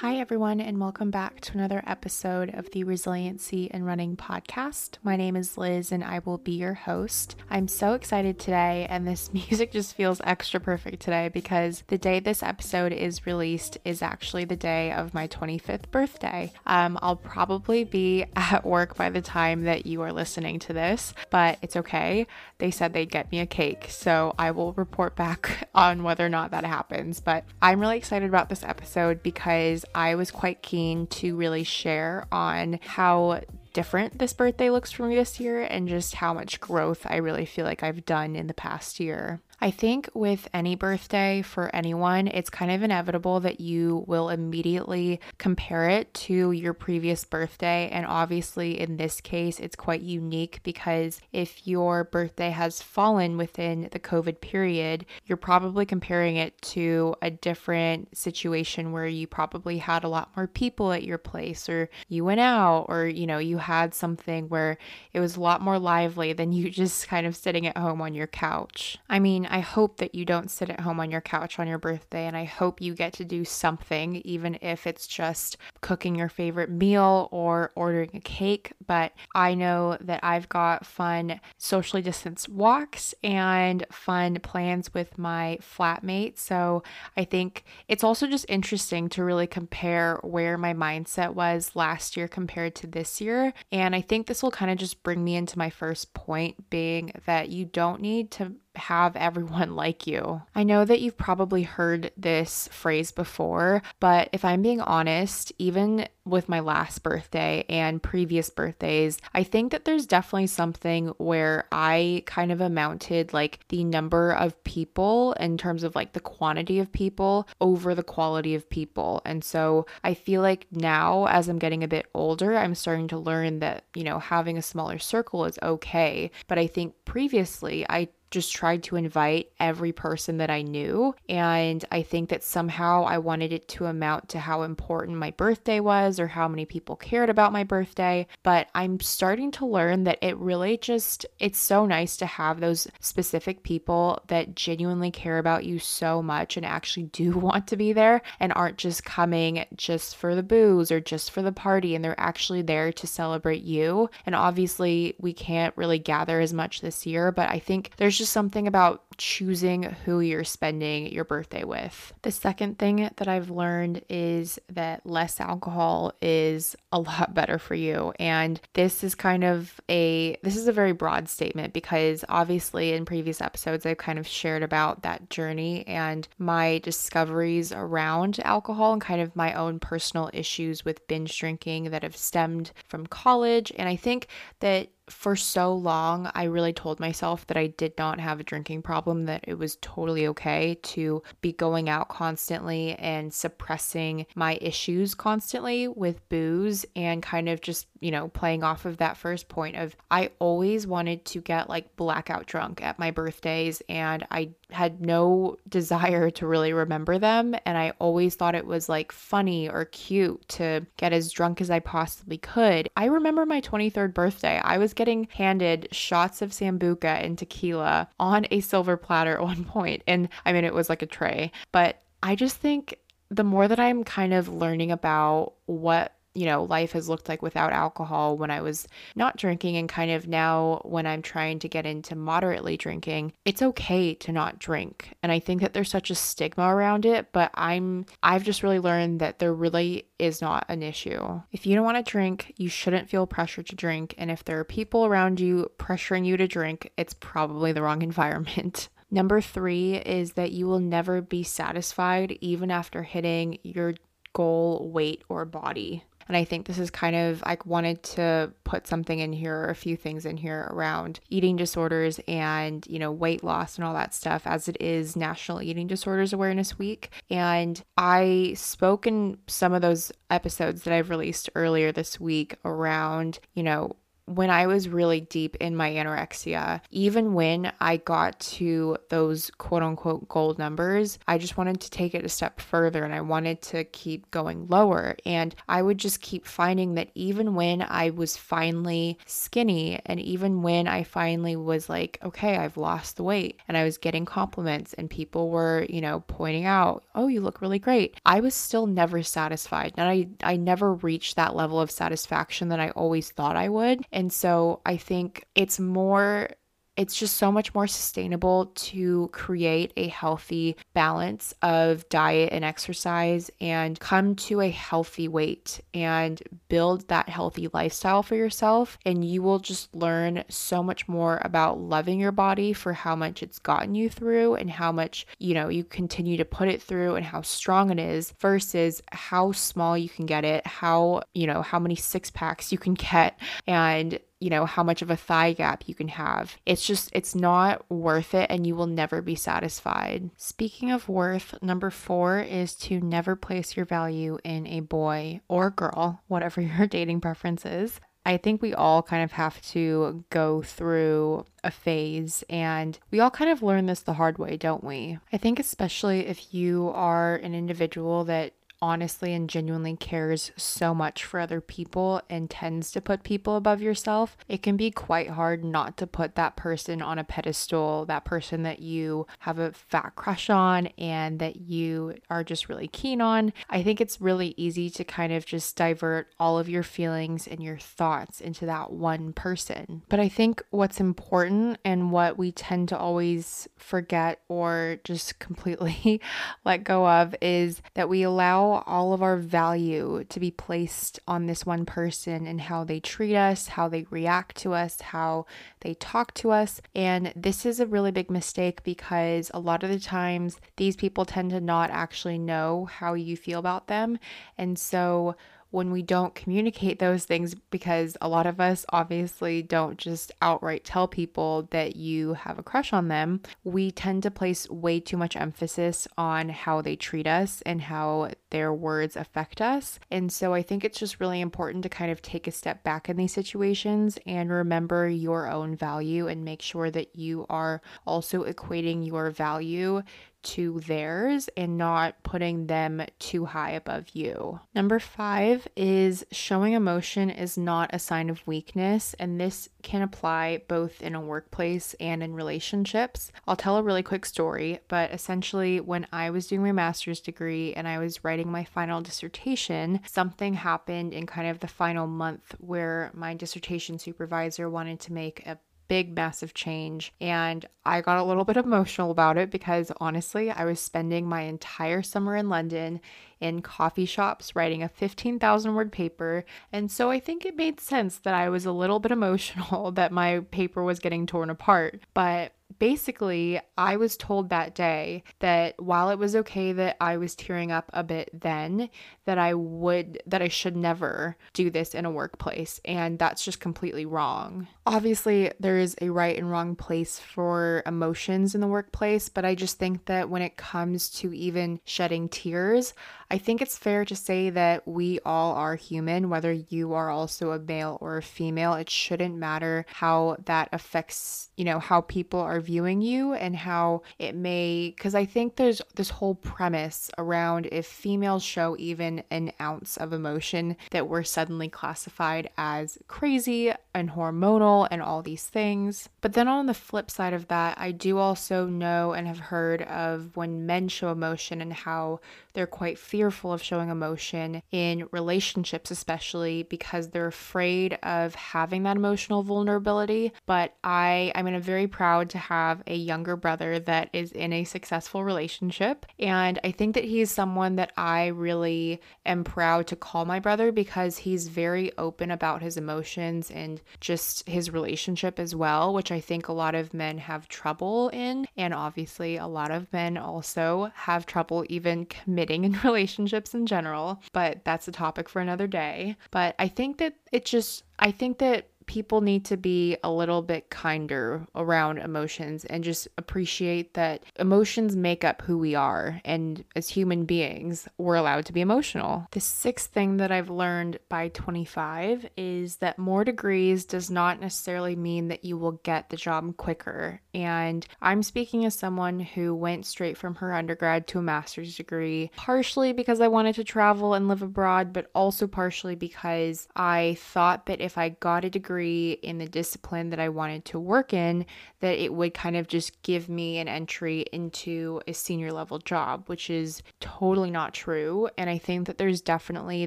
Hi, everyone, and welcome back to another episode of the Resiliency and Running podcast. My name is Liz, and I will be your host. I'm so excited today, and this music just feels extra perfect today because the day this episode is released is actually the day of my 25th birthday. Um, I'll probably be at work by the time that you are listening to this, but it's okay. They said they'd get me a cake, so I will report back on whether or not that happens. But I'm really excited about this episode because I was quite keen to really share on how different this birthday looks for me this year and just how much growth I really feel like I've done in the past year. I think with any birthday for anyone, it's kind of inevitable that you will immediately compare it to your previous birthday. And obviously, in this case, it's quite unique because if your birthday has fallen within the COVID period, you're probably comparing it to a different situation where you probably had a lot more people at your place, or you went out, or you know, you had something where it was a lot more lively than you just kind of sitting at home on your couch. I mean, I hope that you don't sit at home on your couch on your birthday, and I hope you get to do something, even if it's just cooking your favorite meal or ordering a cake. But I know that I've got fun socially distanced walks and fun plans with my flatmate. So I think it's also just interesting to really compare where my mindset was last year compared to this year. And I think this will kind of just bring me into my first point being that you don't need to have everyone like you. I know that you've probably heard this phrase before, but if I'm being honest, even with my last birthday and previous birthdays, I think that there's definitely something where I kind of amounted like the number of people in terms of like the quantity of people over the quality of people. And so I feel like now, as I'm getting a bit older, I'm starting to learn that, you know, having a smaller circle is okay. But I think previously I just tried to invite every person that I knew. And I think that somehow I wanted it to amount to how important my birthday was or how many people cared about my birthday. But I'm starting to learn that it really just, it's so nice to have those specific people that genuinely care about you so much and actually do want to be there and aren't just coming just for the booze or just for the party. And they're actually there to celebrate you. And obviously, we can't really gather as much this year, but I think there's just something about choosing who you're spending your birthday with. The second thing that I've learned is that less alcohol is a lot better for you. And this is kind of a this is a very broad statement because obviously in previous episodes I've kind of shared about that journey and my discoveries around alcohol and kind of my own personal issues with binge drinking that have stemmed from college and I think that for so long, I really told myself that I did not have a drinking problem, that it was totally okay to be going out constantly and suppressing my issues constantly with booze and kind of just, you know, playing off of that first point of I always wanted to get like blackout drunk at my birthdays and I had no desire to really remember them. And I always thought it was like funny or cute to get as drunk as I possibly could. I remember my 23rd birthday. I was getting handed shots of Sambuca and tequila on a silver platter at one point. And I mean, it was like a tray. But I just think the more that I'm kind of learning about what you know, life has looked like without alcohol when I was not drinking, and kind of now when I'm trying to get into moderately drinking, it's okay to not drink. And I think that there's such a stigma around it, but I'm, I've just really learned that there really is not an issue. If you don't want to drink, you shouldn't feel pressure to drink. And if there are people around you pressuring you to drink, it's probably the wrong environment. Number three is that you will never be satisfied even after hitting your goal weight or body. And I think this is kind of, I wanted to put something in here, a few things in here around eating disorders and, you know, weight loss and all that stuff as it is National Eating Disorders Awareness Week. And I spoke in some of those episodes that I've released earlier this week around, you know, when I was really deep in my anorexia, even when I got to those quote unquote gold numbers, I just wanted to take it a step further and I wanted to keep going lower. And I would just keep finding that even when I was finally skinny and even when I finally was like, okay, I've lost the weight and I was getting compliments and people were, you know, pointing out, oh, you look really great, I was still never satisfied. And I, I never reached that level of satisfaction that I always thought I would. And so I think it's more it's just so much more sustainable to create a healthy balance of diet and exercise and come to a healthy weight and build that healthy lifestyle for yourself. And you will just learn so much more about loving your body for how much it's gotten you through and how much, you know, you continue to put it through and how strong it is versus how small you can get it, how, you know, how many six packs you can get and you know, how much of a thigh gap you can have. It's just, it's not worth it and you will never be satisfied. Speaking of worth, number four is to never place your value in a boy or girl, whatever your dating preference is. I think we all kind of have to go through a phase and we all kind of learn this the hard way, don't we? I think, especially if you are an individual that honestly and genuinely cares so much for other people and tends to put people above yourself, it can be quite hard not to put that person on a pedestal, that person that you have a fat crush on and that you are just really keen on. I think it's really easy to kind of just divert all of your feelings and your thoughts into that one person. But I think what's important and what we tend to always forget or just completely let go of is that we allow all of our value to be placed on this one person and how they treat us, how they react to us, how they talk to us. And this is a really big mistake because a lot of the times these people tend to not actually know how you feel about them. And so when we don't communicate those things because a lot of us obviously don't just outright tell people that you have a crush on them, we tend to place way too much emphasis on how they treat us and how their words affect us. And so I think it's just really important to kind of take a step back in these situations and remember your own value and make sure that you are also equating your value to theirs and not putting them too high above you. Number five is showing emotion is not a sign of weakness, and this can apply both in a workplace and in relationships. I'll tell a really quick story, but essentially, when I was doing my master's degree and I was writing my final dissertation, something happened in kind of the final month where my dissertation supervisor wanted to make a big, massive change. And I got a little bit emotional about it because honestly, I was spending my entire summer in London in coffee shops writing a 15,000 word paper. And so I think it made sense that I was a little bit emotional that my paper was getting torn apart. But basically, I was told that day that while it was okay that I was tearing up a bit then, that I would, that I should never do this in a workplace. And that's just completely wrong. Obviously, there is a right and wrong place for emotions in the workplace, but I just think that when it comes to even shedding tears, I think it's fair to say that we all are human, whether you are also a male or a female. It shouldn't matter how that affects, you know, how people are viewing you and how it may, because I think there's this whole premise around if females show even an ounce of emotion, that we're suddenly classified as crazy and hormonal and all these things. But then on the flip side of that, I do also know and have heard of when men show emotion and how they're quite fearful of showing emotion in relationships, especially because they're afraid of having that emotional vulnerability. But I, I mean, very proud to have a younger brother that is in a successful relationship. And I think that he's someone that I really am proud to call my brother because he's very open about his emotions and just his relationship as well, which I think a lot of men have trouble in. And obviously, a lot of men also have trouble even committing in relationships in general, but that's a topic for another day. But I think that it just, I think that people need to be a little bit kinder around emotions and just appreciate that emotions make up who we are. And as human beings, we're allowed to be emotional. The sixth thing that I've learned by 25 is that more degrees does not necessarily mean that you will get the job quicker. And I'm speaking as someone who went straight from her undergrad to a master's degree, partially because I wanted to travel and live abroad, but also partially because I thought that if I got a degree in the discipline that I wanted to work in, that it would kind of just give me an entry into a senior level job, which is totally not true. And I think that there's definitely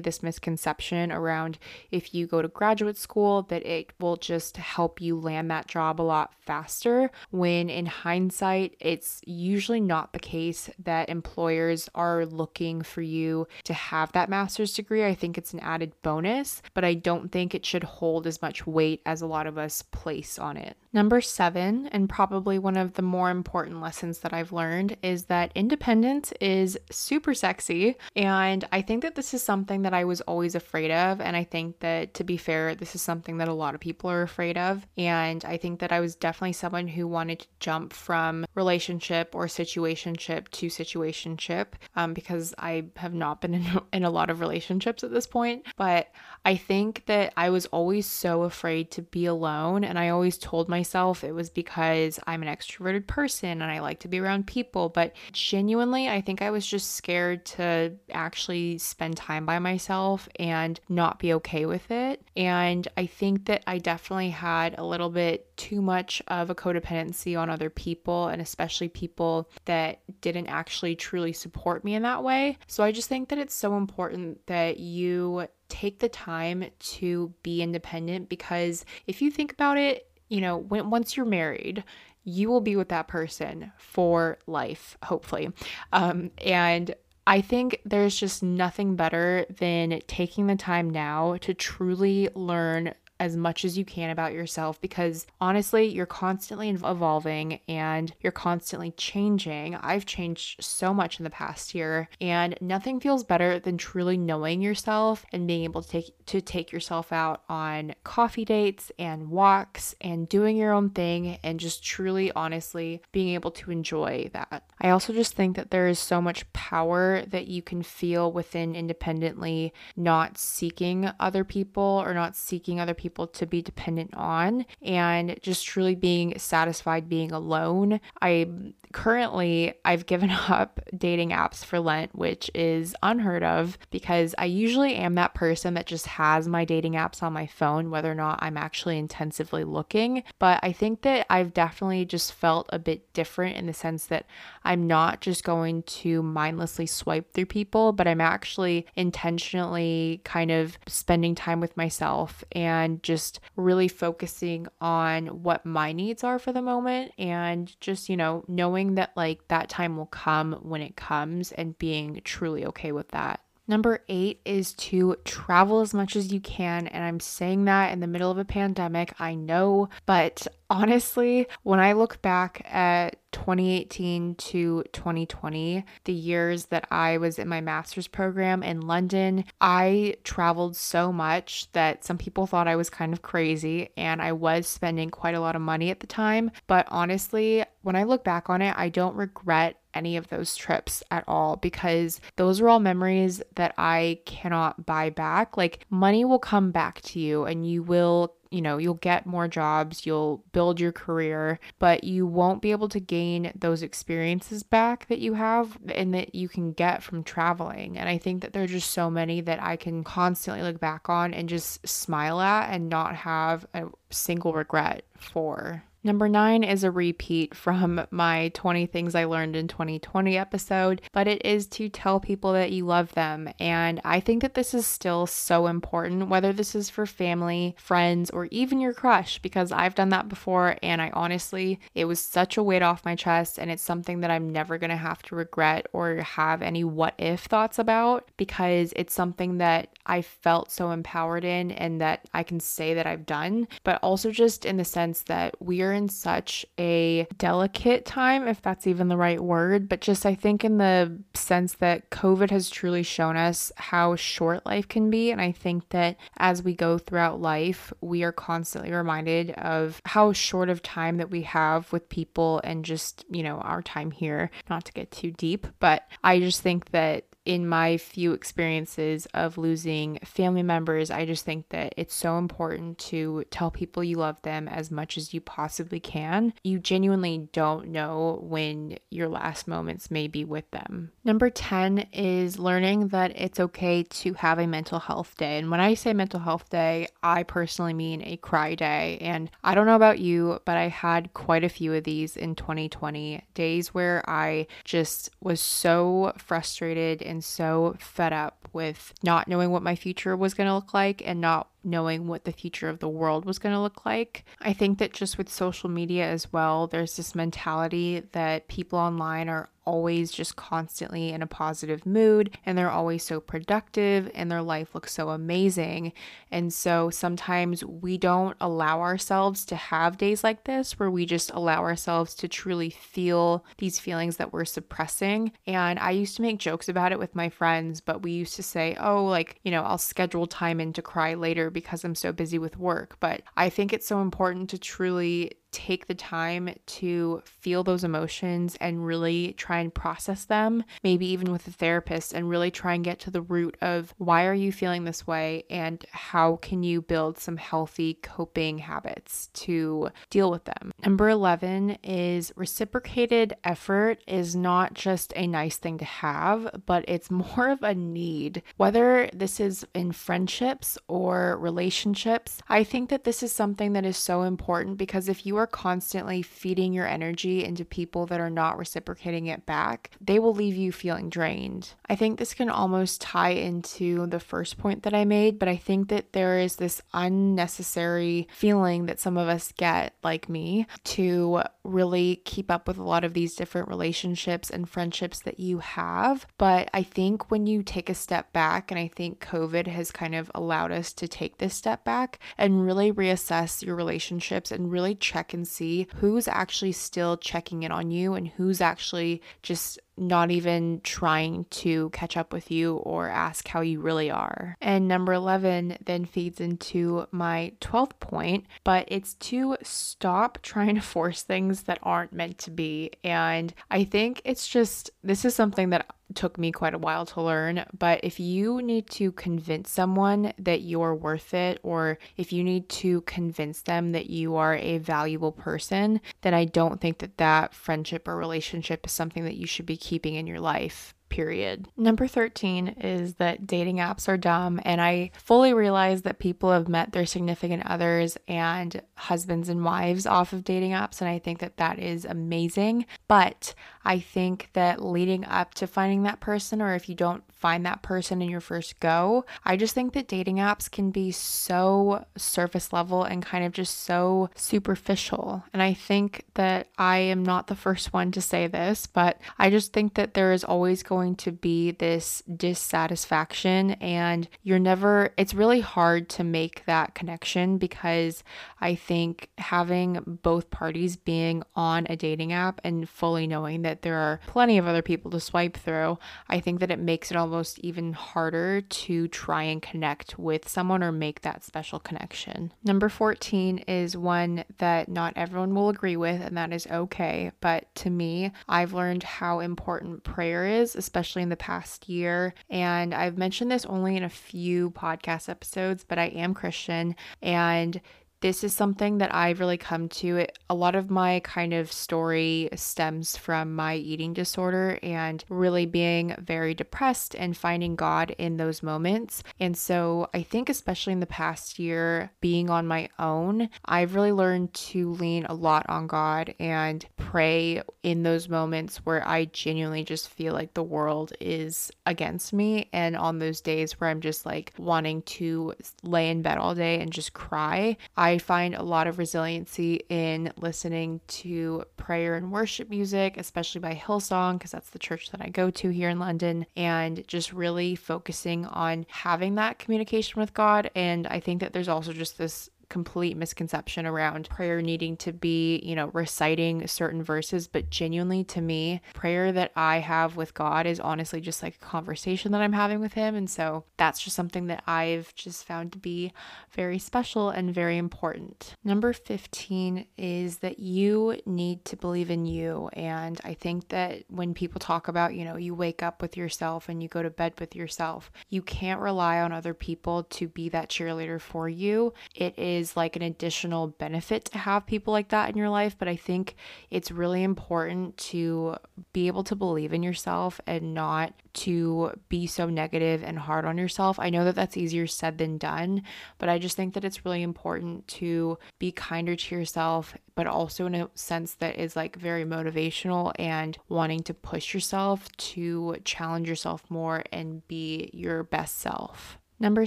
this misconception around if you go to graduate school that it will just help you land that job a lot faster, when in hindsight, it's usually not the case that employers are looking for you to have that master's degree. I think it's an added bonus, but I don't think it should hold as much weight as a lot of us place on it. Number seven, and probably one of the more important lessons that I've learned, is that independence is super sexy. And I think that this is something that I was always afraid of. And I think that, to be fair, this is something that a lot of people are afraid of. And I think that I was definitely someone who wanted to jump from relationship or situationship to situationship um, because I have not been in, in a lot of relationships at this point. But I think that I was always so afraid to be alone. And I always told myself, myself, it was because I'm an extroverted person and I like to be around people. But genuinely, I think I was just scared to actually spend time by myself and not be okay with it. And I think that I definitely had a little bit too much of a codependency on other people and especially people that didn't actually truly support me in that way. So I just think that it's so important that you take the time to be independent because if you think about it, you know, when once you're married, you will be with that person for life, hopefully. Um, and I think there's just nothing better than taking the time now to truly learn as much as you can about yourself because honestly, you're constantly evolving and you're constantly changing. I've changed so much in the past year, and nothing feels better than truly knowing yourself and being able to take to take yourself out on coffee dates and walks and doing your own thing and just truly honestly being able to enjoy that. I also just think that there is so much power that you can feel within independently not seeking other people or not seeking other people people to be dependent on and just truly being satisfied being alone. I currently I've given up dating apps for Lent, which is unheard of because I usually am that person that just has my dating apps on my phone whether or not I'm actually intensively looking, but I think that I've definitely just felt a bit different in the sense that I'm not just going to mindlessly swipe through people, but I'm actually intentionally kind of spending time with myself and just really focusing on what my needs are for the moment and just, you know, knowing that like that time will come when it comes and being truly okay with that. Number eight is to travel as much as you can. And I'm saying that in the middle of a pandemic, I know, but honestly, when I look back at 2018 to 2020, the years that I was in my master's program in London, I traveled so much that some people thought I was kind of crazy and I was spending quite a lot of money at the time. But honestly, when I look back on it, I don't regret any of those trips at all because those are all memories that I cannot buy back. Like money will come back to you and you will you know, you'll get more jobs, you'll build your career, but you won't be able to gain those experiences back that you have and that you can get from traveling. And I think that there's just so many that I can constantly look back on and just smile at and not have a single regret for. Number nine is a repeat from my 20 Things I Learned in 2020 episode, but it is to tell people that you love them. And I think that this is still so important, whether this is for family, friends, or even your crush, because I've done that before. And I honestly, it was such a weight off my chest. And it's something that I'm never going to have to regret or have any what if thoughts about because it's something that I felt so empowered in and that I can say that I've done, but also just in the sense that we are we're in such a delicate time, if that's even the right word, but just I think in the sense that COVID has truly shown us how short life can be. And I think that as we go throughout life, we are constantly reminded of how short of time that we have with people and just, you know, our time here. Not to get too deep, but I just think that in my few experiences of losing family members, I just think that it's so important to tell people you love them as much as you possibly can. You genuinely don't know when your last moments may be with them. Number 10 is learning that it's okay to have a mental health day. And when I say mental health day, I personally mean a cry day. And I don't know about you, but I had quite a few of these in 2020 days where I just was so frustrated and so fed up with not knowing what my future was going to look like and not knowing what the future of the world was going to look like. I think that just with social media as well, there's this mentality that people online are always just constantly in a positive mood and they're always so productive and their life looks so amazing. And so sometimes we don't allow ourselves to have days like this where we just allow ourselves to truly feel these feelings that we're suppressing. And I used to make jokes about it with my friends, but we used to say, oh, like, you know, I'll schedule time in to cry later because I'm so busy with work. But I think it's so important to truly take the time to feel those emotions and really try and process them, maybe even with a therapist, and really try and get to the root of why are you feeling this way and how can you build some healthy coping habits to deal with them. Number 11 is reciprocated effort is not just a nice thing to have, but it's more of a need. Whether this is in friendships or relationships, I think that this is something that is so important because if you are are constantly feeding your energy into people that are not reciprocating it back, they will leave you feeling drained. I think this can almost tie into the first point that I made, but I think that there is this unnecessary feeling that some of us get, like me, to really keep up with a lot of these different relationships and friendships that you have. But I think when you take a step back, and I think COVID has kind of allowed us to take this step back and really reassess your relationships and really check and see who's actually still checking in on you and who's actually just not even trying to catch up with you or ask how you really are. And number 11 then feeds into my 12th point, but it's to stop trying to force things that aren't meant to be. And I think it's just this is something that took me quite a while to learn, but if you need to convince someone that you're worth it, or if you need to convince them that you are a valuable person, then I don't think that that friendship or relationship is something that you should be keeping in your life period. Number 13 is that dating apps are dumb. And I fully realize that people have met their significant others and husbands and wives off of dating apps. And I think that that is amazing. But I think that leading up to finding that person, or if you don't find that person in your first go, I just think that dating apps can be so surface level and kind of just so superficial. And I think that I am not the first one to say this, but I just think that there is always going to be this dissatisfaction, and you're never, it's really hard to make that connection because I think having both parties being on a dating app and fully knowing that there are plenty of other people to swipe through, I think that it makes it almost even harder to try and connect with someone or make that special connection. Number 14 is one that not everyone will agree with, and that is okay. But to me, I've learned how important prayer is, especially in the past year. And I've mentioned this only in a few podcast episodes, but I am Christian and this is something that I've really come to. It, a lot of my kind of story stems from my eating disorder and really being very depressed and finding God in those moments. And so I think, especially in the past year, being on my own, I've really learned to lean a lot on God and pray in those moments where I genuinely just feel like the world is against me. And on those days where I'm just like wanting to lay in bed all day and just cry, I I find a lot of resiliency in listening to prayer and worship music, especially by Hillsong, because that's the church that I go to here in London, and just really focusing on having that communication with God. And I think that there's also just this complete misconception around prayer needing to be, you know, reciting certain verses, but genuinely to me, prayer that I have with God is honestly just like a conversation that I'm having with Him. And so that's just something that I've just found to be very special and very important. Number 15 is that you need to believe in you. And I think that when people talk about, you know, you wake up with yourself and you go to bed with yourself, you can't rely on other people to be that cheerleader for you. It is like an additional benefit to have people like that in your life. But I think it's really important to be able to believe in yourself and not to be so negative and hard on yourself. I know that that's easier said than done, but I just think that it's really important to be kinder to yourself, but also in a sense that is like very motivational and wanting to push yourself to challenge yourself more and be your best self. Number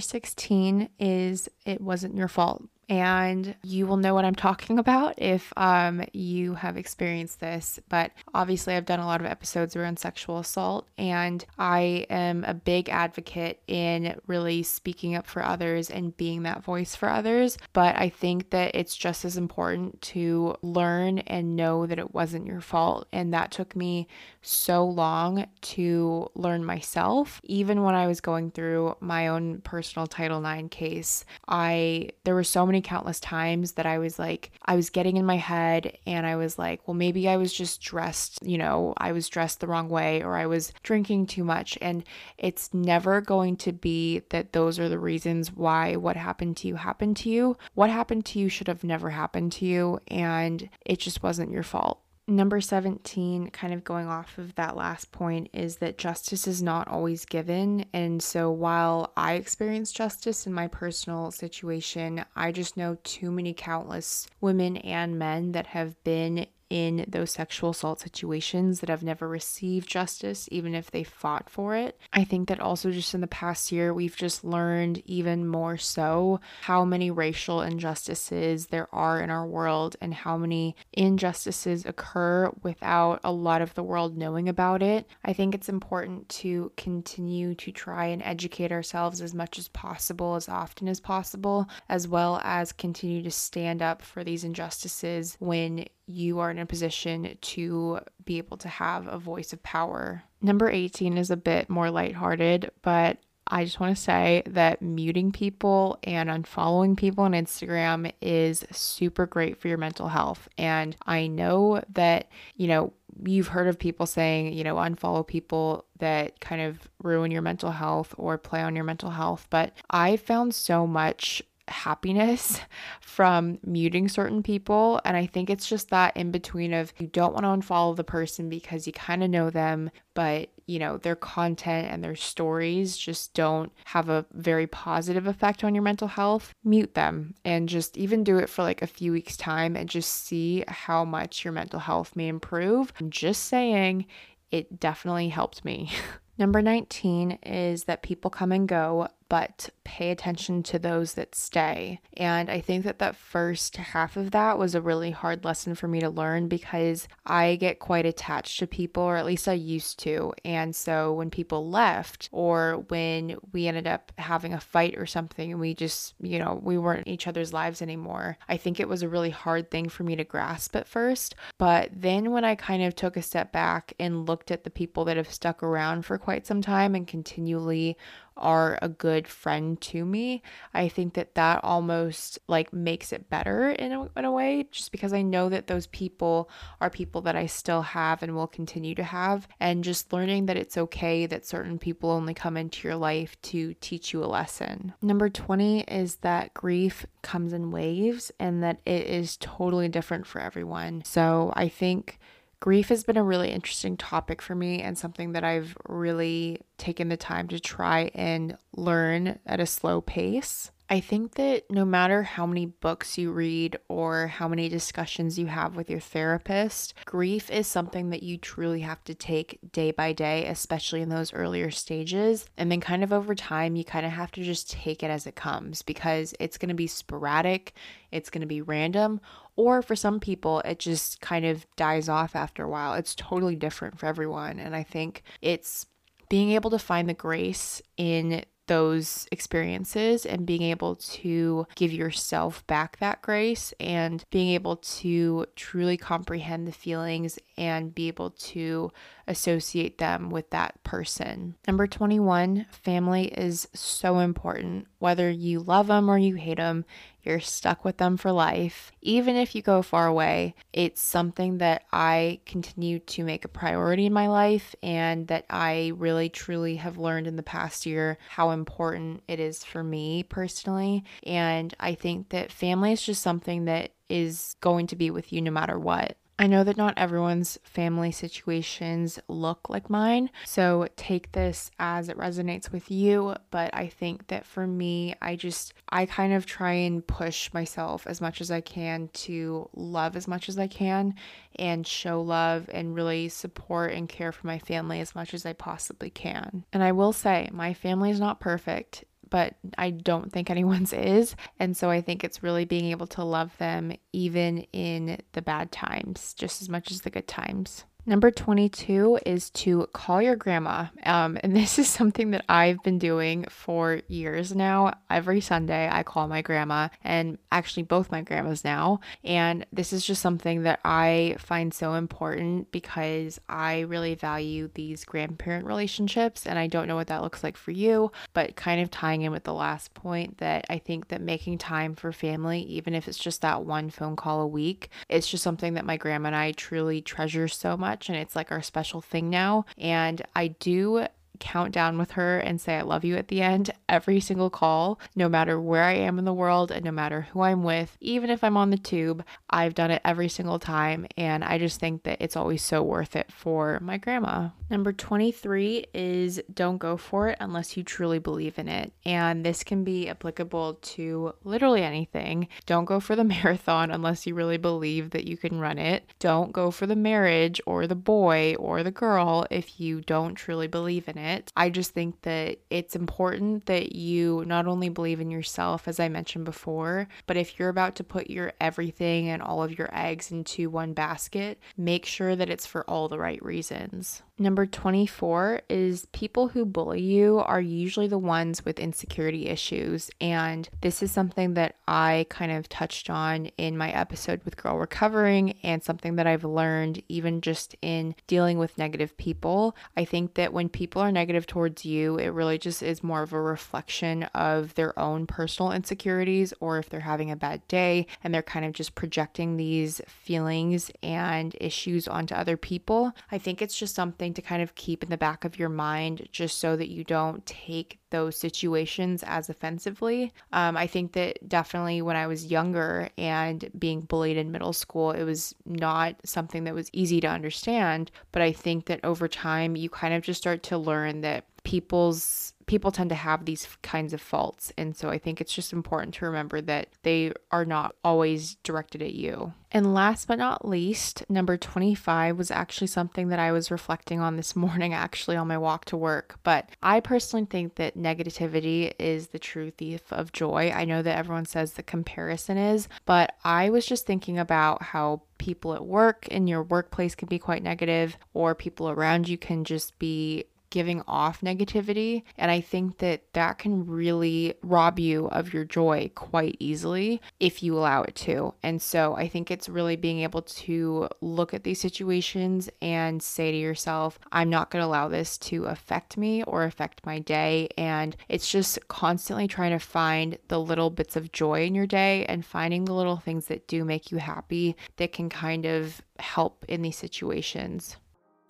16 is it wasn't your fault and you will know what I'm talking about if um, you have experienced this. But obviously, I've done a lot of episodes around sexual assault, and I am a big advocate in really speaking up for others and being that voice for others. But I think that it's just as important to learn and know that it wasn't your fault. And that took me so long to learn myself. Even when I was going through my own personal Title IX case, I there were so many many countless times that I was like, I was getting in my head and I was like, well, maybe I was just dressed, you know, I was dressed the wrong way or I was drinking too much. And it's never going to be that those are the reasons why what happened to you happened to you. What happened to you should have never happened to you. And it just wasn't your fault. Number 17, kind of going off of that last point, is that justice is not always given. And so while I experienced justice in my personal situation, I just know too many countless women and men that have been in those sexual assault situations that have never received justice, even if they fought for it. I think that also just in the past year, we've just learned even more so how many racial injustices there are in our world and how many injustices occur without a lot of the world knowing about it. I think it's important to continue to try and educate ourselves as much as possible, as often as possible, as well as continue to stand up for these injustices when you are in a position to be able to have a voice of power. Number 18 is a bit more lighthearted, but I just want to say that muting people and unfollowing people on Instagram is super great for your mental health. And I know that, you know, you've heard of people saying, you know, unfollow people that kind of ruin your mental health or play on your mental health. But I found so much happiness from muting certain people. And I think it's just that in between of you don't want to unfollow the person because you kind of know them, but you know, their content and their stories just don't have a very positive effect on your mental health. Mute them and just even do it for like a few weeks' time and just see how much your mental health may improve. I'm just saying, it definitely helped me. Number 19 is that people come and go, but pay attention to those that stay. And I think that that first half of that was a really hard lesson for me to learn because I get quite attached to people, or at least I used to. And so when people left, or when we ended up having a fight or something, and we just, you know, we weren't in each other's lives anymore, I think it was a really hard thing for me to grasp at first. But then when I kind of took a step back and looked at the people that have stuck around for quite some time and continually are a good friend to me, I think that that almost like makes it better in a, in a way, just because I know that those people are people that I still have and will continue to have. And just learning that it's okay that certain people only come into your life to teach you a lesson. Number 20 is that grief comes in waves and that it is totally different for everyone. So I think Grief has been a really interesting topic for me and something that I've really taken the time to try and learn at a slow pace. I think that no matter how many books you read or how many discussions you have with your therapist, grief is something that you truly have to take day by day, especially in those earlier stages. And then, kind of over time, you kind of have to just take it as it comes because it's going to be sporadic, it's going to be random, or for some people, it just kind of dies off after a while. It's totally different for everyone. And I think it's being able to find the grace in those experiences and being able to give yourself back that grace and being able to truly comprehend the feelings and be able to associate them with that person. Number 21, family is so important. Whether you love them or you hate them, you're stuck with them for life. Even if you go far away, it's something that I continue to make a priority in my life and that I really truly have learned in the past year how important it is for me personally. And I think that family is just something that is going to be with you no matter what. I know that not everyone's family situations look like mine, so take this as it resonates with you. But I think that for me, I just, I kind of try and push myself as much as I can to love as much as I can and show love and really support and care for my family as much as I possibly can. And I will say, my family is not perfect but I don't think anyone's is. And so I think it's really being able to love them even in the bad times, just as much as the good times. Number 22 is to call your grandma. Um, and this is something that I've been doing for years now. Every Sunday, I call my grandma, and actually both my grandmas now. And this is just something that I find so important because I really value these grandparent relationships. And I don't know what that looks like for you, but kind of tying in with the last point that I think that making time for family, even if it's just that one phone call a week, it's just something that my grandma and I truly treasure so much and it's like our special thing now. And I do count down with her and say I love you at the end every single call, no matter where I am in the world and no matter who I'm with, even if I'm on the tube. I've done it every single time and I just think that it's always so worth it for my grandma. Number 23 is don't go for it unless you truly believe in it. And this can be applicable to literally anything. Don't go for the marathon unless you really believe that you can run it. Don't go for the marriage or the boy or the girl if you don't truly believe in it it. I just think that it's important that you not only believe in yourself, as I mentioned before, but if you're about to put your everything and all of your eggs into one basket, make sure that it's for all the right reasons. Number 24 is people who bully you are usually the ones with insecurity issues. And this is something that I kind of touched on in my episode with Girl Recovering and something that I've learned even just in dealing with negative people. I think that when people are negative towards you, it really just is more of a reflection of their own personal insecurities or if they're having a bad day and they're kind of just projecting these feelings and issues onto other people. I think it's just something something to kind of keep in the back of your mind just so that you don't take those situations as offensively. Um, I think that definitely when I was younger and being bullied in middle school, it was not something that was easy to understand. But I think that over time, you kind of just start to learn that people's people tend to have these kinds of faults. And so I think it's just important to remember that they are not always directed at you. And last but not least, number 25 was actually something that I was reflecting on this morning, actually, on my walk to work. But I personally think that negativity is the true thief of joy. I know that everyone says the comparison is, but I was just thinking about how people at work in your workplace can be quite negative, or people around you can just be giving off negativity. And I think that that can really rob you of your joy quite easily if you allow it to. And so I think it's really being able to look at these situations and say to yourself, I'm not going to allow this to affect me or affect my day. And it's just constantly trying to find the little bits of joy in your day and finding the little things that do make you happy that can kind of help in these situations.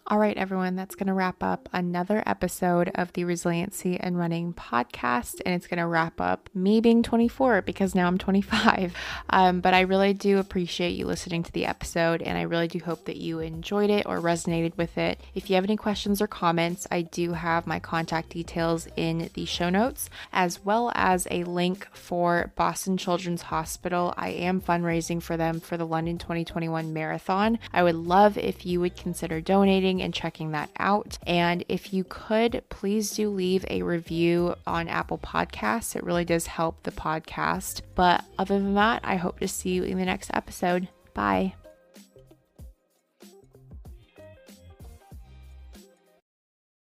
All right, everyone, that's going to wrap up another episode of the Resiliency and Running podcast. And it's going to wrap up me being 24 because now I'm 25. Um, but I really do appreciate you listening to the episode. And I really do hope that you enjoyed it or resonated with it. If you have any questions or comments, I do have my contact details in the show notes, as well as a link for Boston Children's Hospital. I am fundraising for them for the London 2021 Marathon. I would love if you would consider donating and checking that out. And if you could, please do leave a review on Apple Podcasts. It really does help the podcast. But other than that, I hope to see you in the next episode. Bye.